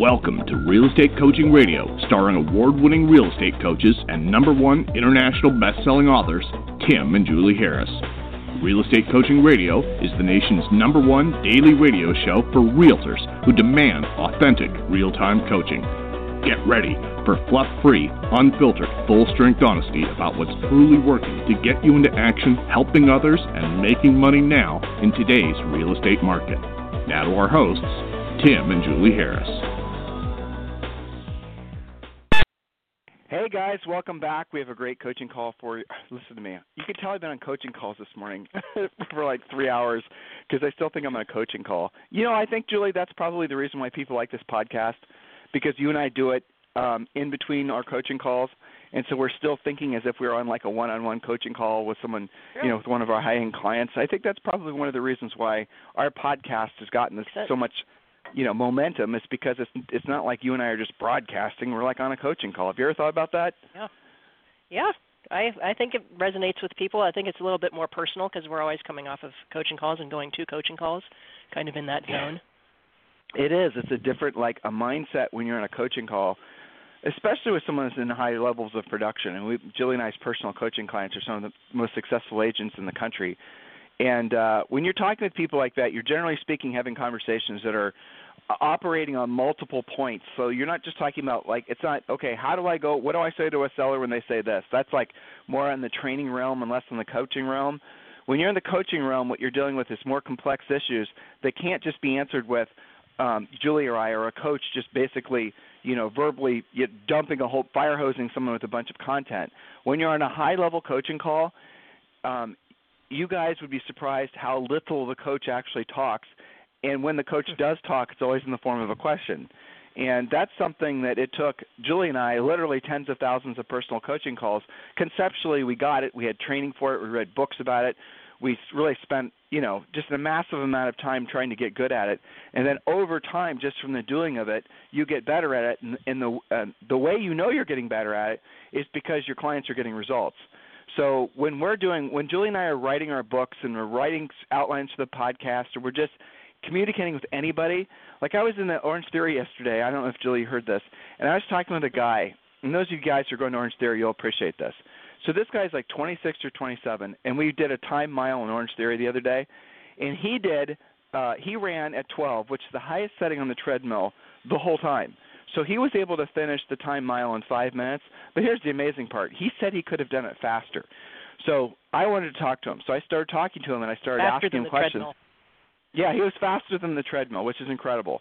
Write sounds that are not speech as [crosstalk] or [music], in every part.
Welcome to Real Estate Coaching Radio, starring award winning real estate coaches and number one international best selling authors, Tim and Julie Harris. Real Estate Coaching Radio is the nation's number one daily radio show for realtors who demand authentic, real time coaching. Get ready for fluff free, unfiltered, full strength honesty about what's truly working to get you into action, helping others, and making money now in today's real estate market. Now to our hosts, Tim and Julie Harris. Hey guys, welcome back. We have a great coaching call for you. [sighs] Listen to me. You can tell I've been on coaching calls this morning [laughs] for like three hours because I still think I'm on a coaching call. You know, I think Julie, that's probably the reason why people like this podcast because you and I do it um, in between our coaching calls, and so we're still thinking as if we're on like a one-on-one coaching call with someone, Sure. you know, with one of our high-end clients. I think that's probably one of the reasons why our podcast has gotten this so much you know momentum is because it's it's not like you and I are just broadcasting. We're like on a coaching call. Have you ever thought about that? Yeah, Yeah, I I think it resonates with people. I think it's a little bit more personal because we're always coming off of coaching calls and going to coaching calls, kind of in that zone. It is. It's a different like a mindset when you're on a coaching call, especially with someone that's in high levels of production. And we, Julie and I's personal coaching clients are some of the most successful agents in the country. And uh, when you're talking with people like that, you're generally speaking having conversations that are uh, operating on multiple points. So you're not just talking about like it's not okay. How do I go? What do I say to a seller when they say this? That's like more in the training realm and less in the coaching realm. When you're in the coaching realm, what you're dealing with is more complex issues that can't just be answered with um, Julie or I or a coach just basically, you know, verbally you dumping a whole fire hosing someone with a bunch of content. When you're on a high level coaching call, um, you guys would be surprised how little the coach actually talks. And when the coach does talk, it's always in the form of a question. And that's something that it took Julie and I literally tens of thousands of personal coaching calls. Conceptually, we got it. We had training for it. We read books about it. We really spent, you know, just a massive amount of time trying to get good at it. And then over time, just from the doing of it, you get better at it. And, and the uh, the way you know you're getting better at it is because your clients are getting results. So when we're doing, when Julie and I are writing our books and we're writing outlines for the podcast, or we're just communicating with anybody, like I was in the Orange Theory yesterday. I don't know if Julie heard this, and I was talking with a guy. And those of you guys who are going to Orange Theory, you'll appreciate this. So this guy's like 26 or 27, and we did a time mile in Orange Theory the other day, and he did. Uh, he ran at 12, which is the highest setting on the treadmill the whole time. So he was able to finish the time mile in five minutes. But here's the amazing part: he said he could have done it faster. So I wanted to talk to him. So I started talking to him, and I started Faster asking than him the questions. treadmill. Yeah, he was faster than the treadmill, which is incredible.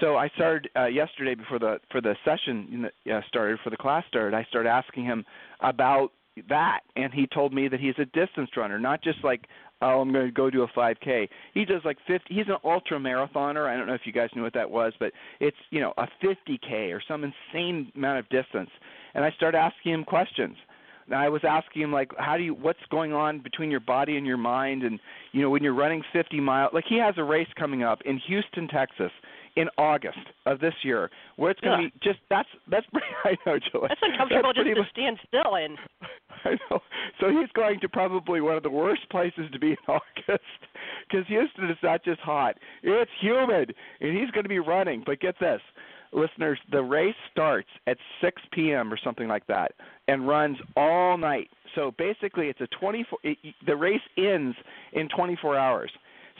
So I started uh, yesterday before the for the session uh, started for the class started. I started asking him about that, and he told me that he's a distance runner, not just like oh I'm going to go do a 5K. He does like 50. He's an ultra marathoner. I don't know if you guys knew what that was, but it's you know a 50K or some insane amount of distance. And I started asking him questions. And I was asking him like, how do you, what's going on between your body and your mind, and you know when you're running 50 miles. Like he has a race coming up in Houston, Texas, in August of this year, where it's going to Ugh. be just that's that's [laughs] pretty. I know, Julie. That's uncomfortable That's just pretty to stand still in. [laughs] I know. So he's going to probably one of the worst places to be in [laughs] August because Houston is not just hot; it's humid, and he's going to be running. But get this, listeners: the race starts at 6 p.m. or something like that, and runs all night. So basically, it's a 24. It, the race ends in 24 hours.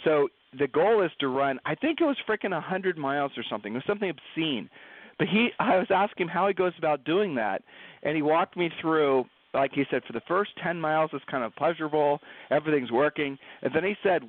So the goal is to run. I think it was freaking 100 miles or something. It was something obscene. But he, I was asking him how he goes about doing that, and he walked me through. Like he said, for the first 10 miles, it's kind of pleasurable. Everything's working, and then he said,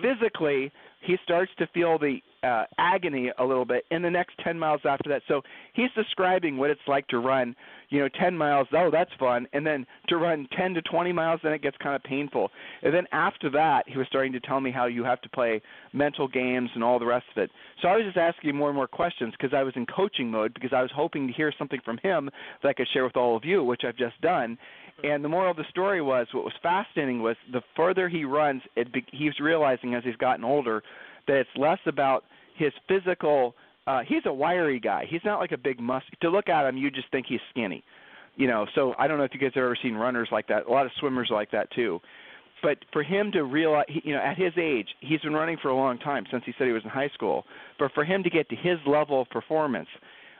physically he starts to feel the uh, agony a little bit in the next 10 miles after that. So he's describing what it's like to run, you know, 10 miles. Oh, that's fun. And then to run 10 to 20 miles, then it gets kind of painful. And then after that, he was starting to tell me how you have to play mental games and all the rest of it. So I was just asking more and more questions because I was in coaching mode because I was hoping to hear something from him that I could share with all of you, which I've just done. And the moral of the story was what was fascinating was the further he runs, it be, he's realizing as he's gotten older that it's less about his physical uh, he's a wiry guy. He's not like a big mus. To look at him, you just think he's skinny. You know, so I don't know if you guys have ever seen runners like that. A lot of swimmers like that too. But for him to realize, you know, at his age, he's been running for a long time since he said he was in high school. But for him to get to his level of performance,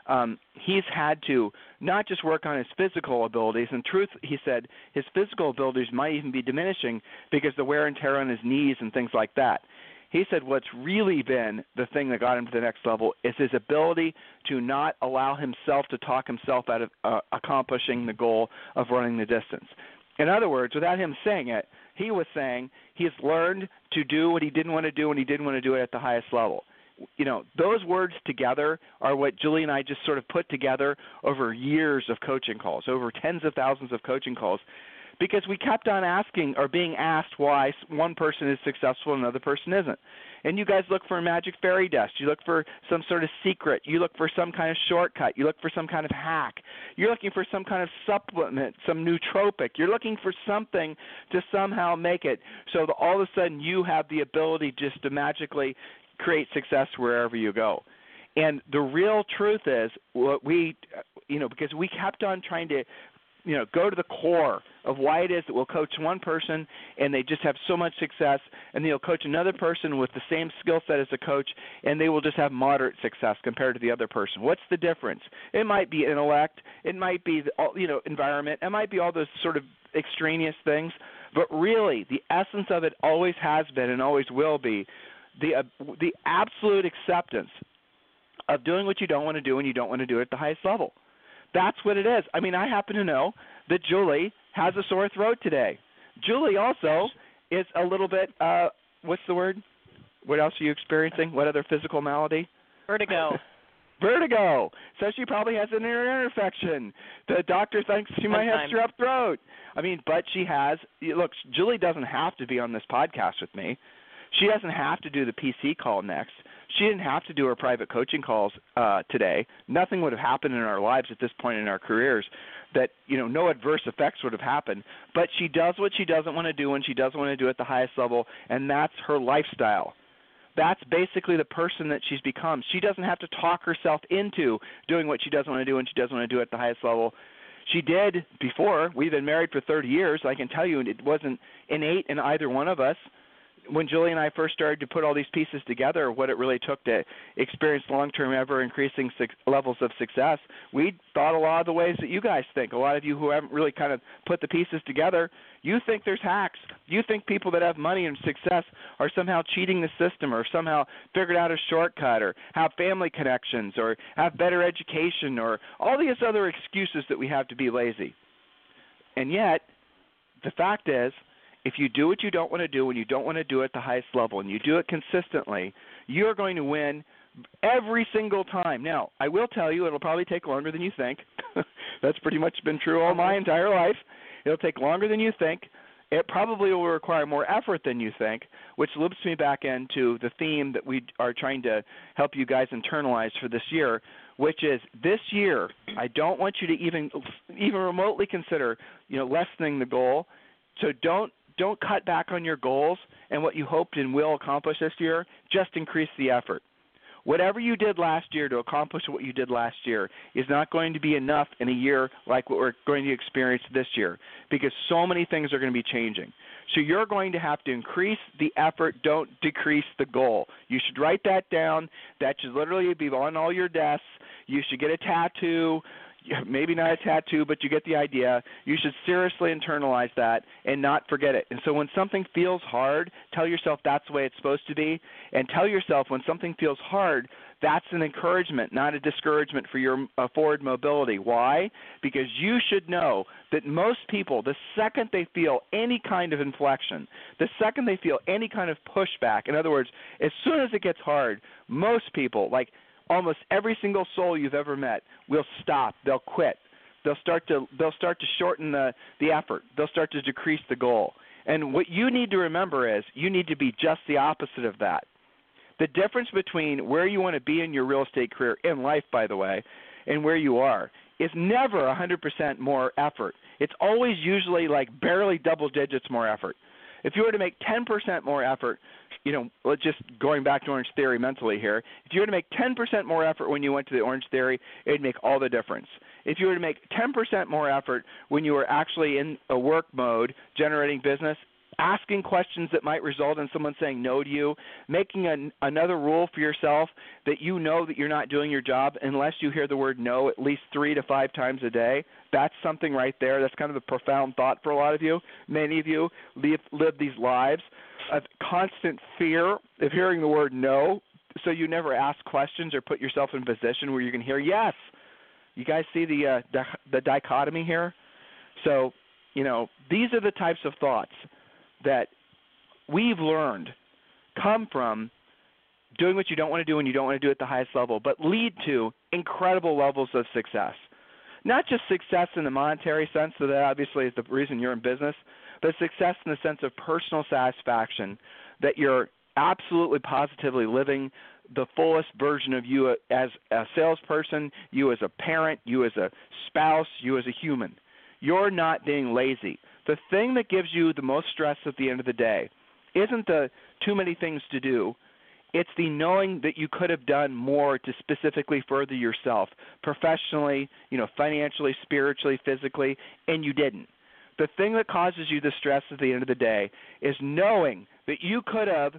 um, he's had to not just work on his physical abilities. In truth, he said his physical abilities might even be diminishing because the wear and tear on his knees and things like that. He said what's really been the thing that got him to the next level is his ability to not allow himself to talk himself out of uh, accomplishing the goal of running the distance. In other words, without him saying it, he was saying he's learned to do what he didn't want to do and he didn't want to do it at the highest level. You know, those words together are what Julie and I just sort of put together over years of coaching calls, over tens of thousands of coaching calls because we kept on asking or being asked why one person is successful and another person isn't. And you guys look for a magic fairy dust. You look for some sort of secret. You look for some kind of shortcut. You look for some kind of hack. You're looking for some kind of supplement, some nootropic. You're looking for something to somehow make it so that all of a sudden you have the ability just to magically create success wherever you go. And the real truth is what we you know because we kept on trying to you know go to the core of why it is that we'll coach one person and they just have so much success and they'll coach another person with the same skill set as a coach and they will just have moderate success compared to the other person. What's the difference? It might be intellect. It might be you know environment. It might be all those sort of extraneous things. But really the essence of it always has been and always will be the uh, the absolute acceptance of doing what you don't want to do and you don't want to do it at the highest level that's what it is. I mean, I happen to know that Julie has a sore throat today. Julie also is a little bit uh what's the word? What else are you experiencing? What other physical malady? Vertigo. [laughs] Vertigo. So she probably has an ear infection. The doctor thinks she might have strep throat. I mean, but she has. Look, Julie doesn't have to be on this podcast with me. She doesn't have to do the PC call next. She didn't have to do her private coaching calls uh, today. Nothing would have happened in our lives at this point in our careers that you know no adverse effects would have happened. But she does what she doesn't want to do, and she doesn't want to do at the highest level, and that's her lifestyle. That's basically the person that she's become. She doesn't have to talk herself into doing what she doesn't want to do, and she doesn't want to do at the highest level. She did before. We've been married for 30 years. I can tell you, it wasn't innate in either one of us when Julie and I first started to put all these pieces together, what it really took to experience long-term, ever-increasing su- levels of success, we thought a lot of the ways that you guys think. A lot of you who haven't really kind of put the pieces together, you think there's hacks. You think people that have money and success are somehow cheating the system, or somehow figured out a shortcut, or have family connections, or have better education, or all these other excuses that we have to be lazy. And yet, the fact is if you do what you don't want to do and you don't want to do it at the highest level and you do it consistently, you're going to win every single time. Now, I will tell you it'll probably take longer than you think. [laughs] That's pretty much been true all my entire life. It'll take longer than you think. It probably will require more effort than you think, which loops me back into the theme that we are trying to help you guys internalize for this year, which is this year I don't want you to even even remotely consider, you know, lessening the goal. So don't don't cut back on your goals and what you hoped and will accomplish this year. Just increase the effort. Whatever you did last year to accomplish what you did last year is not going to be enough in a year like what we're going to experience this year because so many things are going to be changing. So you're going to have to increase the effort, don't decrease the goal. You should write that down. That should literally be on all your desks. You should get a tattoo maybe not a tattoo, but you get the idea. You should seriously internalize that and not forget it. And so when something feels hard, tell yourself that's the way it's supposed to be. And tell yourself when something feels hard, that's an encouragement, not a discouragement for your uh, forward mobility. Why? Because you should know that most people, the second they feel any kind of inflection, the second they feel any kind of pushback, in other words, as soon as it gets hard, most people, like almost every single soul you've ever met will stop. They'll quit. They'll start to they'll start to shorten the the effort. They'll start to decrease the goal. And what you need to remember is you need to be just the opposite of that. The difference between where you want to be in your real estate career in life by the way and where you are is never 100% more effort. It's always usually like barely double digits more effort. If you were to make 10% more effort, you know, let's just going back to Orange Theory mentally here. If you were to make 10% more effort when you went to the Orange Theory, it'd make all the difference. If you were to make 10% more effort when you were actually in a work mode generating business, asking questions that might result in someone saying no to you, making an, another rule for yourself that you know that you're not doing your job unless you hear the word no at least three to five times a day. That's something right there. That's kind of a profound thought for a lot of you. Many of you live, live these lives of constant fear of hearing the word no, so you never ask questions or put yourself in a position where you can hear yes. You guys see the uh, the, the dichotomy here? So, you know, these are the types of thoughts that we've learned come from doing what you don't want to do and you don't want to do at the highest level, but lead to incredible levels of success. Not just success in the monetary sense, so that obviously is the reason you're in business, but success in the sense of personal satisfaction that you're absolutely positively living the fullest version of you as a salesperson, you as a parent, you as a spouse, you as a human. You're not being lazy the thing that gives you the most stress at the end of the day isn't the too many things to do. It's the knowing that you could have done more to specifically further yourself professionally, you know, financially, spiritually, physically, and you didn't. The thing that causes you the stress at the end of the day is knowing that you could have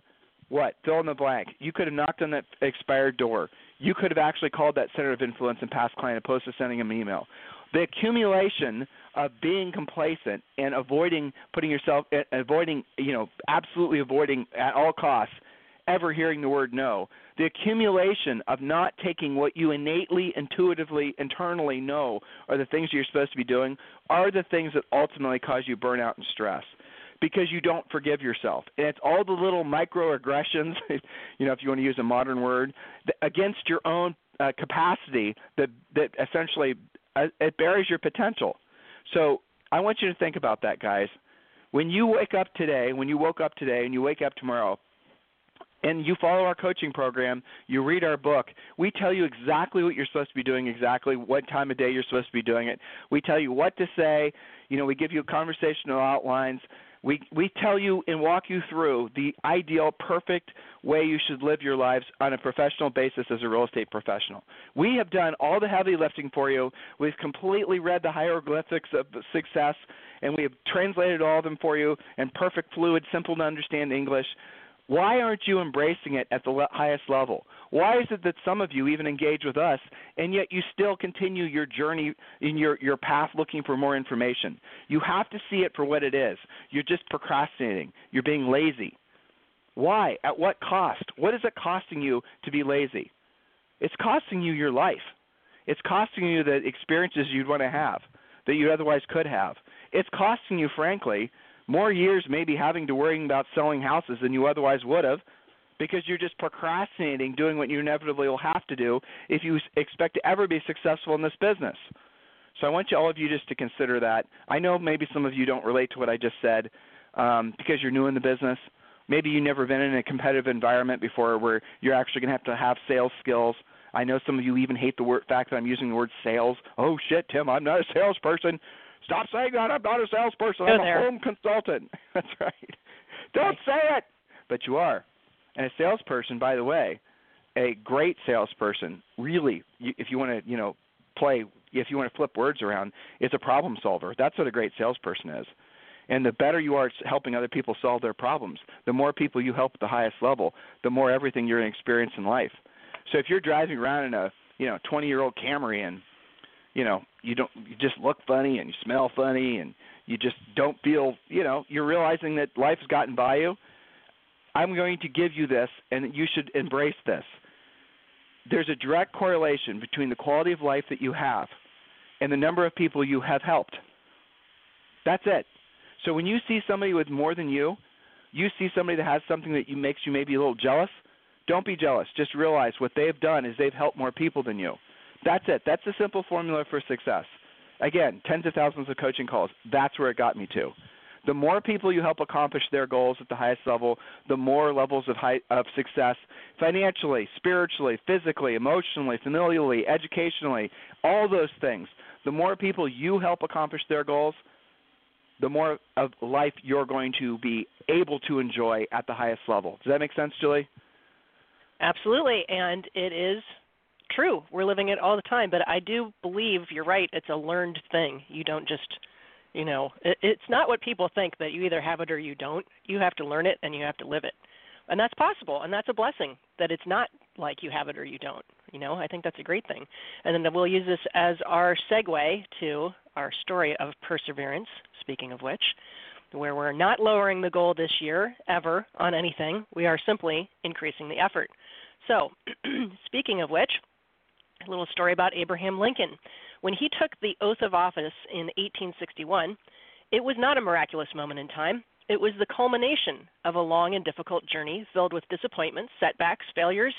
what? Fill in the blank. You could have knocked on that expired door. You could have actually called that center of influence and past client opposed to sending them an email. The accumulation of being complacent and avoiding putting yourself avoiding you know absolutely avoiding at all costs ever hearing the word no. The accumulation of not taking what you innately intuitively internally know are the things you're supposed to be doing are the things that ultimately cause you burnout and stress because you don't forgive yourself. And it's all the little microaggressions [laughs] you know if you want to use a modern word against your own uh, capacity that that essentially uh, it buries your potential so I want you to think about that, guys. When you wake up today, when you woke up today and you wake up tomorrow, and you follow our coaching program, you read our book, we tell you exactly what you're supposed to be doing, exactly what time of day you're supposed to be doing it. We tell you what to say. You know, we give you conversational outlines. We we tell you and walk you through the ideal, perfect way you should live your lives on a professional basis as a real estate professional. We have done all the heavy lifting for you. We've completely read the hieroglyphics of success, and we have translated all of them for you in perfect, fluid, simple to understand English. Why aren't you embracing it at the highest level? Why is it that some of you even engage with us and yet you still continue your journey in your, your path looking for more information? You have to see it for what it is. You're just procrastinating, you're being lazy. Why? At what cost? What is it costing you to be lazy? It's costing you your life. It's costing you the experiences you'd want to have that you otherwise could have. It's costing you, frankly, more years maybe having to worrying about selling houses than you otherwise would have because you're just procrastinating doing what you inevitably will have to do if you expect to ever be successful in this business. So I want you all of you just to consider that. I know maybe some of you don't relate to what I just said um, because you're new in the business. Maybe you've never been in a competitive environment before where you're actually going to have to have sales skills. I know some of you even hate the word fact that I'm using the word sales. Oh shit, Tim, I'm not a salesperson. Stop saying that. I'm not a salesperson. I'm a home consultant. [laughs] That's right. Don't say it. But you are. And a salesperson, by the way, a great salesperson, really, if you want to, you know, play, if you want to flip words around, is a problem solver. That's what a great salesperson is. And the better you are at helping other people solve their problems, the more people you help at the highest level, the more everything you're going to experience in life. So if you're driving around in a, you know, 20-year-old Camry and you know you don't you just look funny and you smell funny and you just don't feel you know you're realizing that life has gotten by you. I'm going to give you this and you should embrace this. There's a direct correlation between the quality of life that you have and the number of people you have helped. That's it. So when you see somebody with more than you you see somebody that has something that you, makes you maybe a little jealous don't be jealous. Just realize what they've done is they've helped more people than you that's it. That's the simple formula for success. Again, tens of thousands of coaching calls. That's where it got me to. The more people you help accomplish their goals at the highest level, the more levels of high, of success financially, spiritually, physically, emotionally, familially, educationally, all those things. The more people you help accomplish their goals, the more of life you're going to be able to enjoy at the highest level. Does that make sense, Julie? Absolutely, and it is true. We're living it all the time, but I do believe you're right. It's a learned thing. You don't just, you know, it, it's not what people think that you either have it or you don't. You have to learn it and you have to live it. And that's possible, and that's a blessing that it's not like you have it or you don't. You know, I think that's a great thing. And then we'll use this as our segue to our story of perseverance, speaking of which, where we're not lowering the goal this year ever on anything. We are simply increasing the effort. So, [clears throat] speaking of which, a little story about Abraham Lincoln. When he took the oath of office in 1861, it was not a miraculous moment in time. It was the culmination of a long and difficult journey filled with disappointments, setbacks, failures,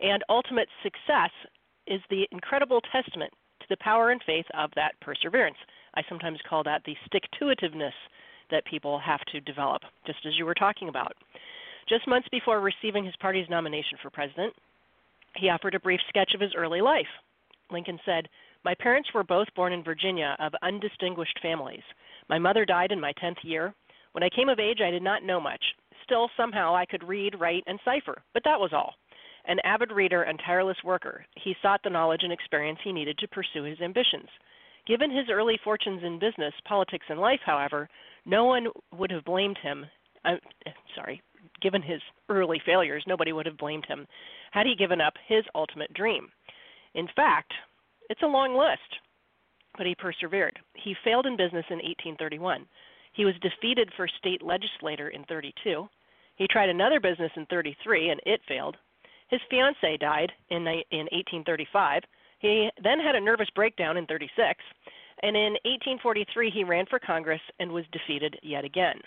and ultimate success is the incredible testament to the power and faith of that perseverance. I sometimes call that the stick to itiveness that people have to develop, just as you were talking about. Just months before receiving his party's nomination for president, he offered a brief sketch of his early life. Lincoln said, My parents were both born in Virginia of undistinguished families. My mother died in my 10th year. When I came of age, I did not know much. Still, somehow I could read, write, and cipher, but that was all. An avid reader and tireless worker, he sought the knowledge and experience he needed to pursue his ambitions. Given his early fortunes in business, politics, and life, however, no one would have blamed him. Uh, sorry, given his early failures, nobody would have blamed him had he given up his ultimate dream. In fact, it's a long list, but he persevered. He failed in business in 1831. He was defeated for state legislator in 32. He tried another business in 33 and it failed. His fiancee died in, in 1835. He then had a nervous breakdown in 36. And in 1843, he ran for Congress and was defeated yet again.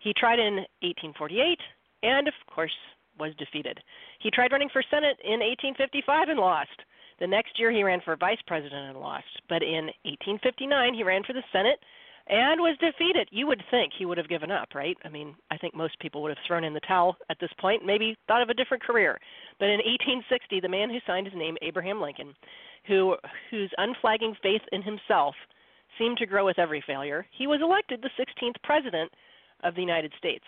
He tried in 1848 and, of course, was defeated. He tried running for Senate in 1855 and lost. The next year, he ran for vice president and lost. But in 1859, he ran for the Senate and was defeated. You would think he would have given up, right? I mean, I think most people would have thrown in the towel at this point, maybe thought of a different career. But in 1860, the man who signed his name, Abraham Lincoln, who whose unflagging faith in himself seemed to grow with every failure, he was elected the 16th president of the United States.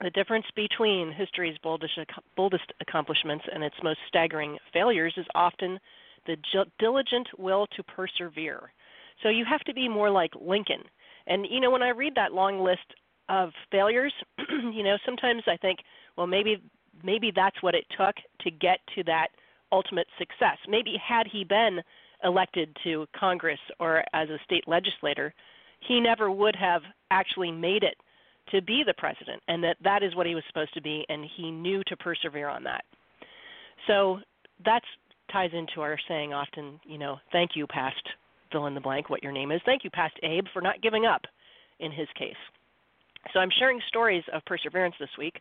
The difference between history's boldest, boldest accomplishments and its most staggering failures is often the diligent will to persevere. So you have to be more like Lincoln. And you know, when I read that long list of failures, [clears throat] you know, sometimes I think, well, maybe maybe that's what it took to get to that ultimate success. Maybe had he been elected to Congress or as a state legislator, he never would have actually made it to be the president and that that is what he was supposed to be and he knew to persevere on that. So that ties into our saying often, you know, thank you past fill in the blank what your name is. Thank you past Abe for not giving up in his case. So I'm sharing stories of perseverance this week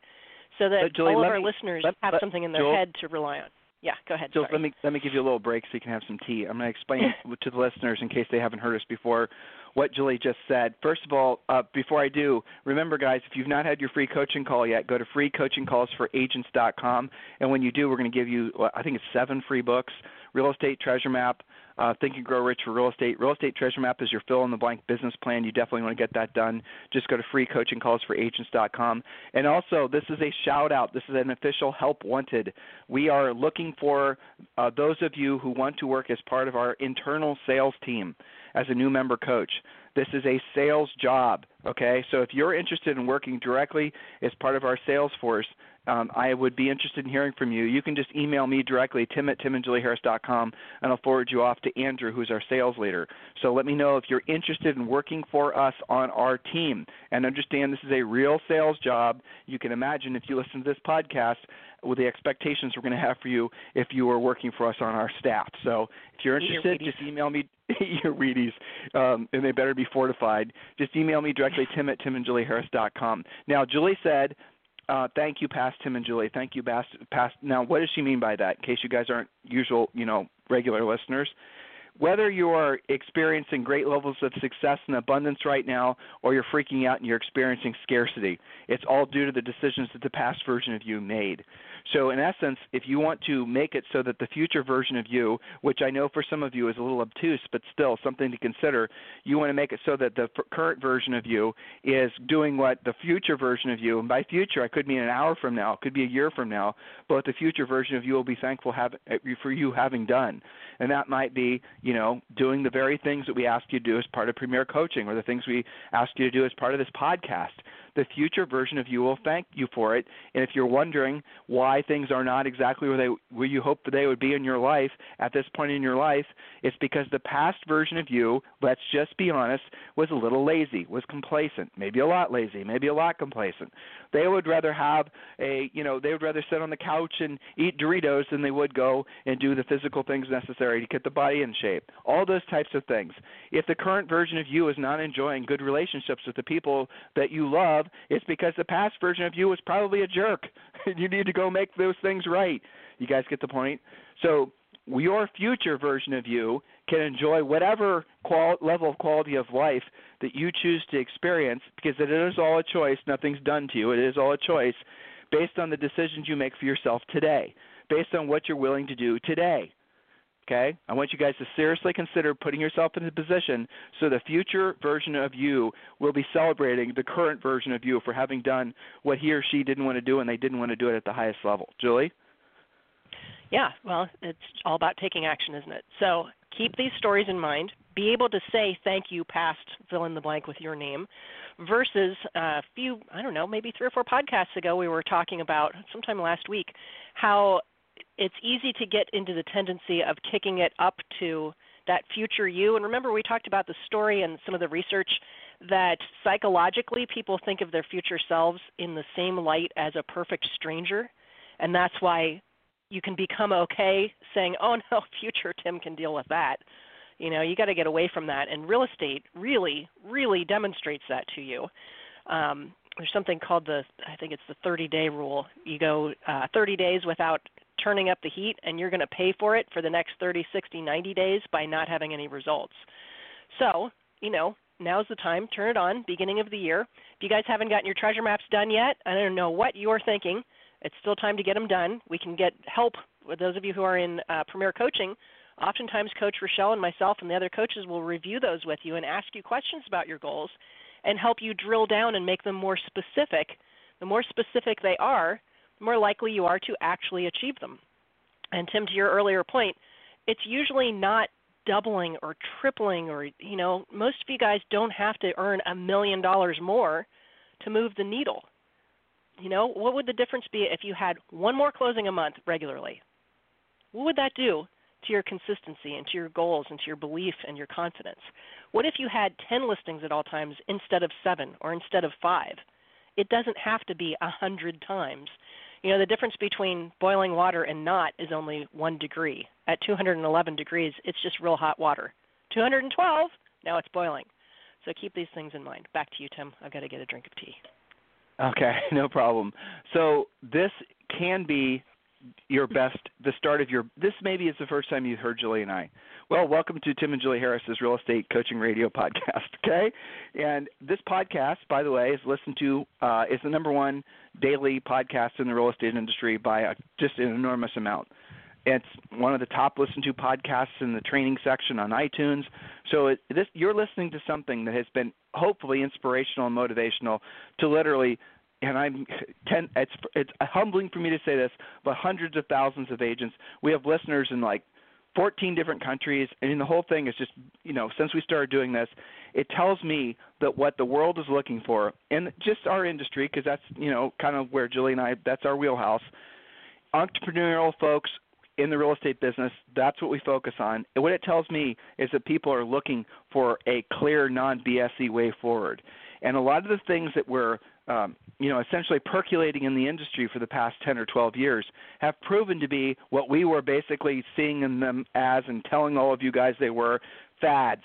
so that Julie, all of me, our listeners let, have let, something in their Joel, head to rely on. Yeah, go ahead. So sorry. let me let me give you a little break so you can have some tea. I'm going to explain [laughs] to the listeners in case they haven't heard us before what Julie just said. First of all, uh, before I do, remember guys, if you've not had your free coaching call yet, go to freecoachingcallsforagents.com, and when you do, we're going to give you I think it's seven free books: Real Estate Treasure Map, uh, Think and Grow Rich for Real Estate. Real Estate Treasure Map is your fill in the blank business plan. You definitely want to get that done. Just go to freecoachingcallsforagents.com. And also, this is a shout out. This is an official help wanted. We are looking for uh, those of you who want to work as part of our internal sales team as a new member coach. This is a sales job, okay? So if you're interested in working directly as part of our sales force, um, I would be interested in hearing from you. You can just email me directly, tim at timandjulieharris.com, and I'll forward you off to Andrew, who's our sales leader. So let me know if you're interested in working for us on our team. And understand this is a real sales job. You can imagine if you listen to this podcast with the expectations we're going to have for you if you are working for us on our staff. So if you're interested, just email me [laughs] your Wheaties, um, and they better be fortified. Just email me directly, [laughs] tim at timandjulieharris.com. Now, Julie said, uh, thank you, past Tim and Julie. Thank you, past, past. Now, what does she mean by that? In case you guys aren't usual, you know, regular listeners, whether you are experiencing great levels of success and abundance right now, or you're freaking out and you're experiencing scarcity, it's all due to the decisions that the past version of you made. So, in essence, if you want to make it so that the future version of you, which I know for some of you is a little obtuse, but still something to consider, you want to make it so that the current version of you is doing what the future version of you, and by future, I could mean an hour from now, it could be a year from now, but the future version of you will be thankful have, eh, for you having done. And that might be, you know, doing the very things that we ask you to do as part of Premier Coaching or the things we ask you to do as part of this podcast the future version of you will thank you for it. And if you're wondering why things are not exactly where they where you hope they would be in your life at this point in your life, it's because the past version of you, let's just be honest, was a little lazy, was complacent, maybe a lot lazy, maybe a lot complacent. They would rather have a, you know, they would rather sit on the couch and eat Doritos than they would go and do the physical things necessary to get the body in shape. All those types of things. If the current version of you is not enjoying good relationships with the people that you love, it's because the past version of you was probably a jerk. [laughs] you need to go make those things right. You guys get the point? So your future version of you can enjoy whatever qual- level of quality of life that you choose to experience because it is all a choice. Nothing's done to you. It is all a choice based on the decisions you make for yourself today, based on what you're willing to do today. Okay? I want you guys to seriously consider putting yourself in a position so the future version of you will be celebrating the current version of you for having done what he or she didn't want to do and they didn't want to do it at the highest level. Julie? Yeah, well, it's all about taking action, isn't it? So keep these stories in mind. Be able to say thank you past fill in the blank with your name versus a few, I don't know, maybe three or four podcasts ago, we were talking about, sometime last week, how it's easy to get into the tendency of kicking it up to that future you. And remember, we talked about the story and some of the research that psychologically people think of their future selves in the same light as a perfect stranger. And that's why you can become okay saying, oh [laughs] no, future Tim can deal with that. You know, you got to get away from that. And real estate really, really demonstrates that to you. Um, there's something called the, I think it's the 30 day rule. You go uh, 30 days without turning up the heat and you're going to pay for it for the next 30, 60, 90 days by not having any results. So, you know, now's the time. Turn it on, beginning of the year. If you guys haven't gotten your treasure maps done yet, I don't know what you're thinking. It's still time to get them done. We can get help with those of you who are in uh, Premier Coaching. Oftentimes, Coach Rochelle and myself and the other coaches will review those with you and ask you questions about your goals and help you drill down and make them more specific. The more specific they are, more likely you are to actually achieve them. And Tim, to your earlier point, it's usually not doubling or tripling or you know most of you guys don't have to earn a million dollars more to move the needle. You know what would the difference be if you had one more closing a month regularly? What would that do to your consistency and to your goals and to your belief and your confidence? What if you had 10 listings at all times instead of 7 or instead of 5 it doesn't have to be a 100 times you know, the difference between boiling water and not is only one degree. At 211 degrees, it's just real hot water. 212, now it's boiling. So keep these things in mind. Back to you, Tim. I've got to get a drink of tea. Okay, [laughs] no problem. So this can be your best, the start of your. This maybe is the first time you've heard Julie and I. Well, welcome to Tim and Julie Harris's Real Estate Coaching Radio [laughs] podcast. Okay, and this podcast, by the way, is listened to uh, is the number one daily podcast in the real estate industry by a, just an enormous amount. It's one of the top listened to podcasts in the training section on iTunes. So it, this you're listening to something that has been hopefully inspirational and motivational to literally and I'm ten, it's it's humbling for me to say this, but hundreds of thousands of agents. We have listeners in like 14 different countries. I mean, the whole thing is just, you know, since we started doing this, it tells me that what the world is looking for, and just our industry, because that's, you know, kind of where Julie and I, that's our wheelhouse. Entrepreneurial folks in the real estate business, that's what we focus on. And what it tells me is that people are looking for a clear, non BSE way forward. And a lot of the things that we're um, you know, essentially percolating in the industry for the past 10 or 12 years have proven to be what we were basically seeing in them as and telling all of you guys they were fads.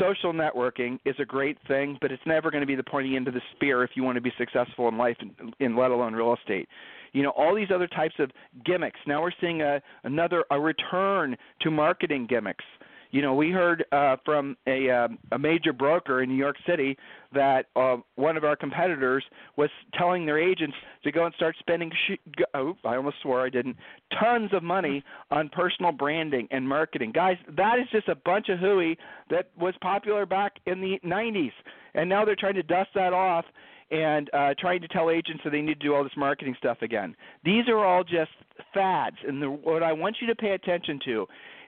Social networking is a great thing, but it's never going to be the pointy end of the spear if you want to be successful in life, in, in let alone real estate. You know, all these other types of gimmicks. Now we're seeing a, another a return to marketing gimmicks You know, we heard uh, from a uh, a major broker in New York City that uh, one of our competitors was telling their agents to go and start spending. Sh- oh, I almost swore I didn't. Tons of money on personal branding and marketing, guys. That is just a bunch of hooey that was popular back in the 90s, and now they're trying to dust that off and uh, trying to tell agents that they need to do all this marketing stuff again. These are all just fads, and the, what I want you to pay attention to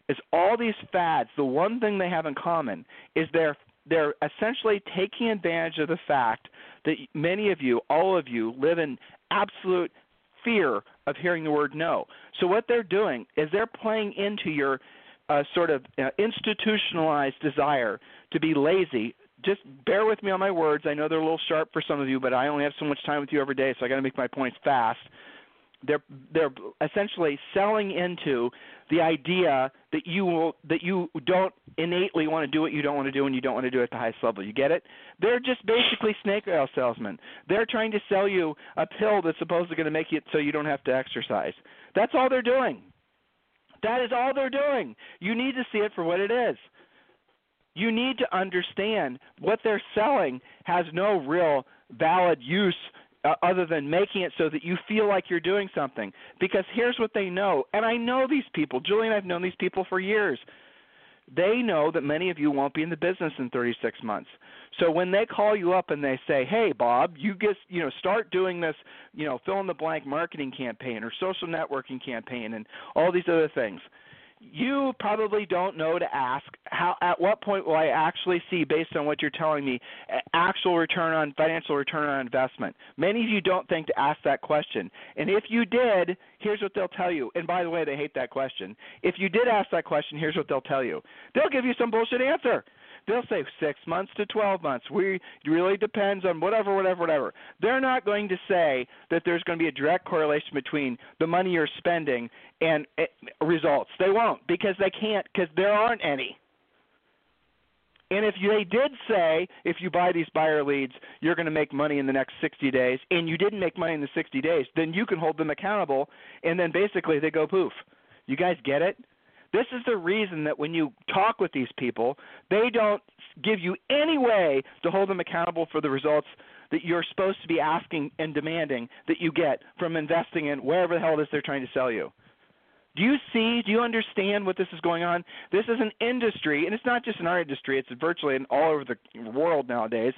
is all these fads. The one thing they have in common is they're they're essentially taking advantage of the fact that many of you, all of you, live in absolute fear of hearing the word no. So what they're doing is they're playing into your uh, sort of uh, institutionalized desire to be lazy just bear with me on my words. I know they're a little sharp for some of you, but I only have so much time with you every day, so I got to make my points fast. They're they're essentially selling into the idea that you will that you don't innately want to do what you don't want to do and you don't want to do it at the highest level. You get it? They're just basically snake oil salesmen. They're trying to sell you a pill that's supposedly going to make it so you don't have to exercise. That's all they're doing. That is all they're doing. You need to see it for what it is you need to understand what they're selling has no real valid use uh, other than making it so that you feel like you're doing something. Because here's what they know, and I know these people. Julie and I've known these people for years. They know that many of you won't be in the business in 36 months. So when they call you up and they say, "Hey, Bob, you just you know start doing this, you know, fill in the blank marketing campaign or social networking campaign and all these other things," you probably don't know to ask how at what point will I actually see based on what you're telling me actual return on financial return on investment. Many of you don't think to ask that question. And if you did, here's what they'll tell you. And by the way, they hate that question. If you did ask that question, here's what they'll tell you. They'll give you some bullshit answer. They'll say six months to 12 months. We really depends on whatever, whatever, whatever. They're not going to say that there's going to be a direct correlation between the money you're spending and eh, results. They won't because they can't because there aren't any. And if they did say, if you buy these buyer leads, you're going to make money in the next 60 days, and you didn't make money in the 60 days, then you can hold them accountable, and then basically they go poof. You guys get it? This is the reason that when you talk with these people, they don't give you any way to hold them accountable for the results that you're supposed to be asking and demanding that you get from investing in wherever the hell it is they're trying to sell you. Do you see? Do you understand what this is going on? This is an industry, and it's not just in our industry. It's virtually in all over the world nowadays.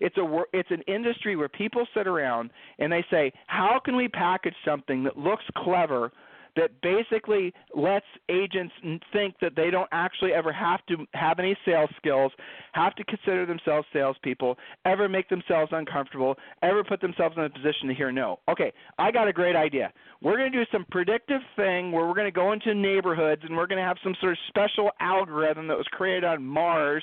It's a it's an industry where people sit around and they say, "How can we package something that looks clever that basically lets agents think that they don't actually ever have to have any sales skills, have to consider themselves salespeople, ever make themselves uncomfortable, ever put themselves in a position to hear no. Okay, I got a great idea. We're going to do some predictive thing where we're going to go into neighborhoods and we're going to have some sort of special algorithm that was created on Mars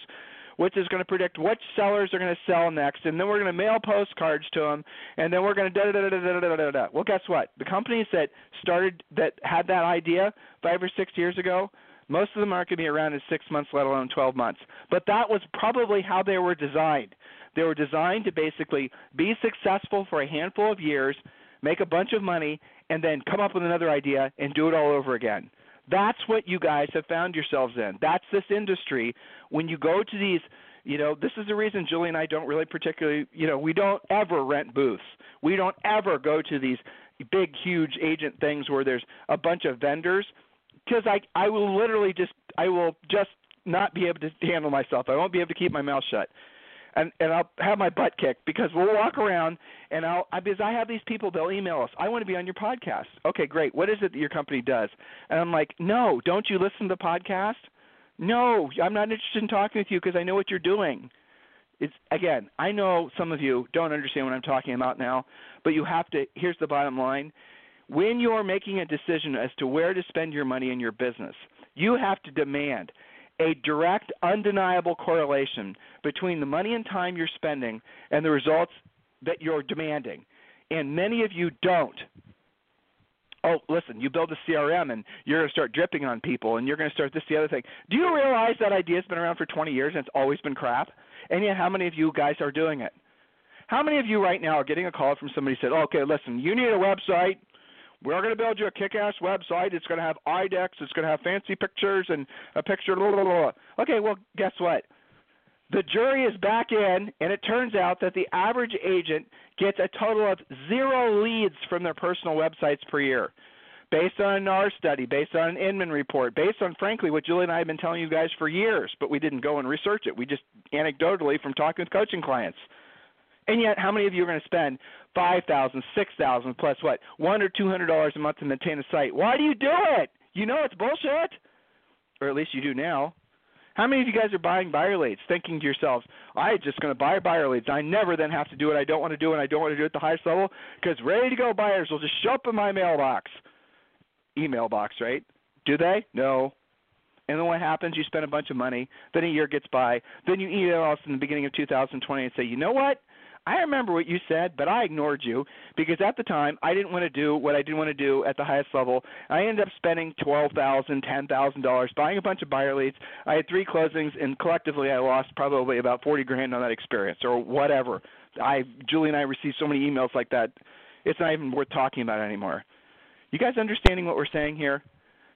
which is going to predict which sellers are going to sell next, and then we're going to mail postcards to them, and then we're going to da da da da da da da da. Well, guess what? The companies that started that had that idea five or six years ago, most of them aren't going to be around in six months, let alone 12 months. But that was probably how they were designed. They were designed to basically be successful for a handful of years, make a bunch of money, and then come up with another idea and do it all over again. That's what you guys have found yourselves in. That's this industry. When you go to these, you know, this is the reason Julie and I don't really particularly, you know, we don't ever rent booths. We don't ever go to these big, huge agent things where there's a bunch of vendors because I I will literally just I will just not be able to handle myself. I won't be able to keep my mouth shut and and I'll have my butt kicked because we'll walk around and I'll I, because I have these people they'll email us. I want to be on your podcast. Okay, great. What is it that your company does? And I'm like, no, don't you listen to the podcast? No, I'm not interested in talking with you because I know what you're doing. It's again, I know some of you don't understand what I'm talking about now, but you have to. Here's the bottom line: when you're making a decision as to where to spend your money in your business, you have to demand a direct, undeniable correlation between the money and time you're spending and the results that you're demanding. And many of you don't. Oh, listen, you build a CRM and you're going to start dripping on people and you're going to start this, the other thing. Do you realize that idea's been around for 20 years and it's always been crap? And yet, how many of you guys are doing it? How many of you right now are getting a call from somebody who said, oh, okay, listen, you need a website. We're going to build you a kick-ass website. It's going to have IDX. It's going to have fancy pictures and a picture. Blah, blah, blah. Okay, well, guess what? The jury is back in, and it turns out that the average agent gets a total of zero leads from their personal websites per year based on NAR study, based on an Inman report, based on, frankly, what Julie and I have been telling you guys for years, but we didn't go and research it. We just anecdotally from talking with coaching clients. And yet, how many of you are going to spend five thousand, six thousand plus what, one or two hundred dollars a month to maintain a site? Why do you do it? You know it's bullshit, or at least you do now. How many of you guys are buying buyer leads, thinking to yourselves, "I'm just going to buy buyer leads. I never then have to do what I don't want to do, and I don't want to do it at the highest level because ready to go buyers will just show up in my mailbox." email box, right? Do they? No. And then what happens? You spend a bunch of money. Then a year gets by. Then you email us in the beginning of 2020 and say, you know what? I remember what you said, but I ignored you because at the time I didn't want to do what I didn't want to do at the highest level. I ended up spending twelve thousand, ten thousand dollars buying a bunch of buyer leads. I had three closings, and collectively I lost probably about forty grand on that experience or whatever. I Julie and I received so many emails like that. It's not even worth talking about anymore. You guys understanding what we're saying here?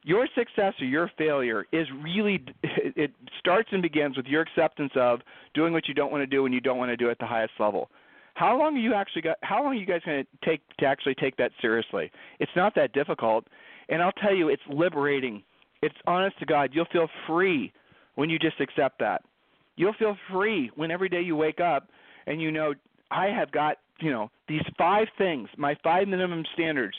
Your success or your failure is really [laughs] it starts and begins with your acceptance of doing what you don't want to do and you don't want to do at the highest level. How long are you actually got how long are you guys going to take to actually take that seriously? It's not that difficult. And I'll tell you it's liberating. It's honest to God, you'll feel free when you just accept that. You'll feel free when every day you wake up and you know I have got, you know, these five things, my five minimum standards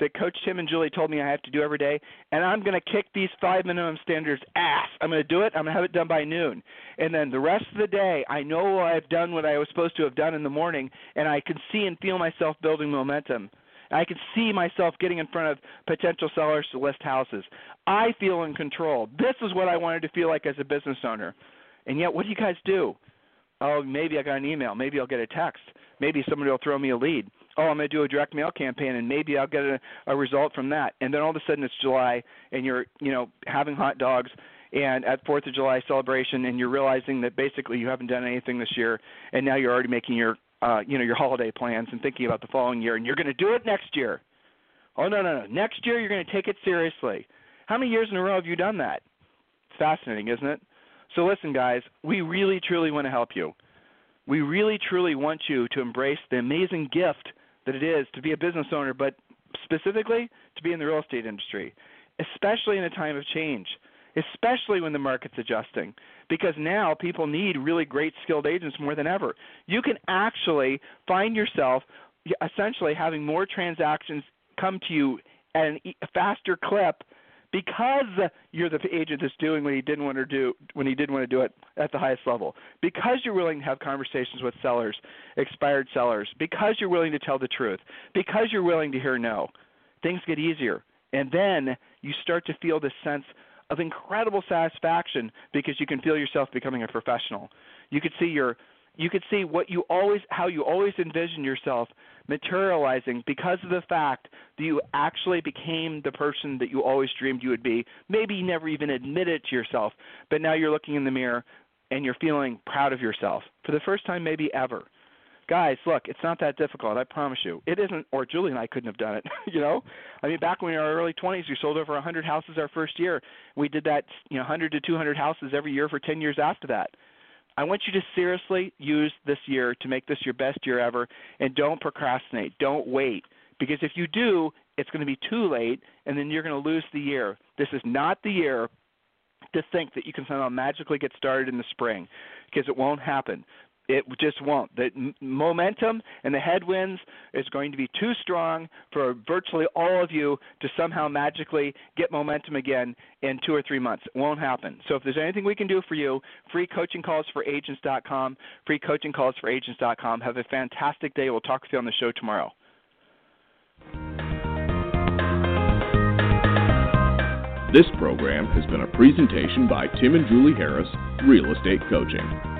that Coach Tim and Julie told me I have to do every day, and I'm going to kick these five minimum standards ass. I'm going to do it. I'm going to have it done by noon, and then the rest of the day, I know I've done what I was supposed to have done in the morning, and I can see and feel myself building momentum. I can see myself getting in front of potential sellers to list houses. I feel in control. This is what I wanted to feel like as a business owner. And yet, what do you guys do? Oh, maybe I got an email. Maybe I'll get a text. Maybe somebody will throw me a lead oh, I'm going to do a direct mail campaign and maybe I'll get a, a result from that. And then all of a sudden it's July and you're, you know, having hot dogs and at Fourth of July celebration and you're realizing that basically you haven't done anything this year and now you're already making your, uh, you know, your holiday plans and thinking about the following year and you're going to do it next year. Oh no no no! Next year you're going to take it seriously. How many years in a row have you done that? It's fascinating, isn't it? So listen, guys, we really truly want to help you. We really truly want you to embrace the amazing gift that it is to be a business owner, but specifically to be in the real estate industry, especially in a time of change, especially when the market's adjusting, because now people need really great skilled agents more than ever. You can actually find yourself essentially having more transactions come to you at a faster clip because you're the agent that's doing what he didn't want to do when he didn't want to do it at the highest level, because you're willing to have conversations with sellers, expired sellers, because you're willing to tell the truth, because you're willing to hear no, things get easier. And then you start to feel this sense of incredible satisfaction because you can feel yourself becoming a professional. You could see your you could see what you always how you always envisioned yourself materializing because of the fact that you actually became the person that you always dreamed you would be. Maybe you never even admitted to yourself, but now you're looking in the mirror and you're feeling proud of yourself for the first time maybe ever. Guys, look, it's not that difficult. I promise you. It isn't, or Julie and I couldn't have done it. [laughs] you know, I mean, back when we were in our early 20s, we sold over 100 houses our first year. We did that, you know, 100 to 200 houses every year for 10 years after that. I want you to seriously use this year to make this your best year ever and don't procrastinate. Don't wait. Because if you do, it's going to be too late and then you're going to lose the year. This is not the year to think that you can somehow magically get started in the spring because it won't happen. It just won't. The momentum and the headwinds is going to be too strong for virtually all of you to somehow magically get momentum again in two or three months. It won't happen. So if there's anything we can do for you, free coaching calls for agents.com, free coaching calls for agents.com. Have a fantastic day. We'll talk with you on the show tomorrow. This program has been a presentation by Tim and Julie Harris, Real Estate Coaching.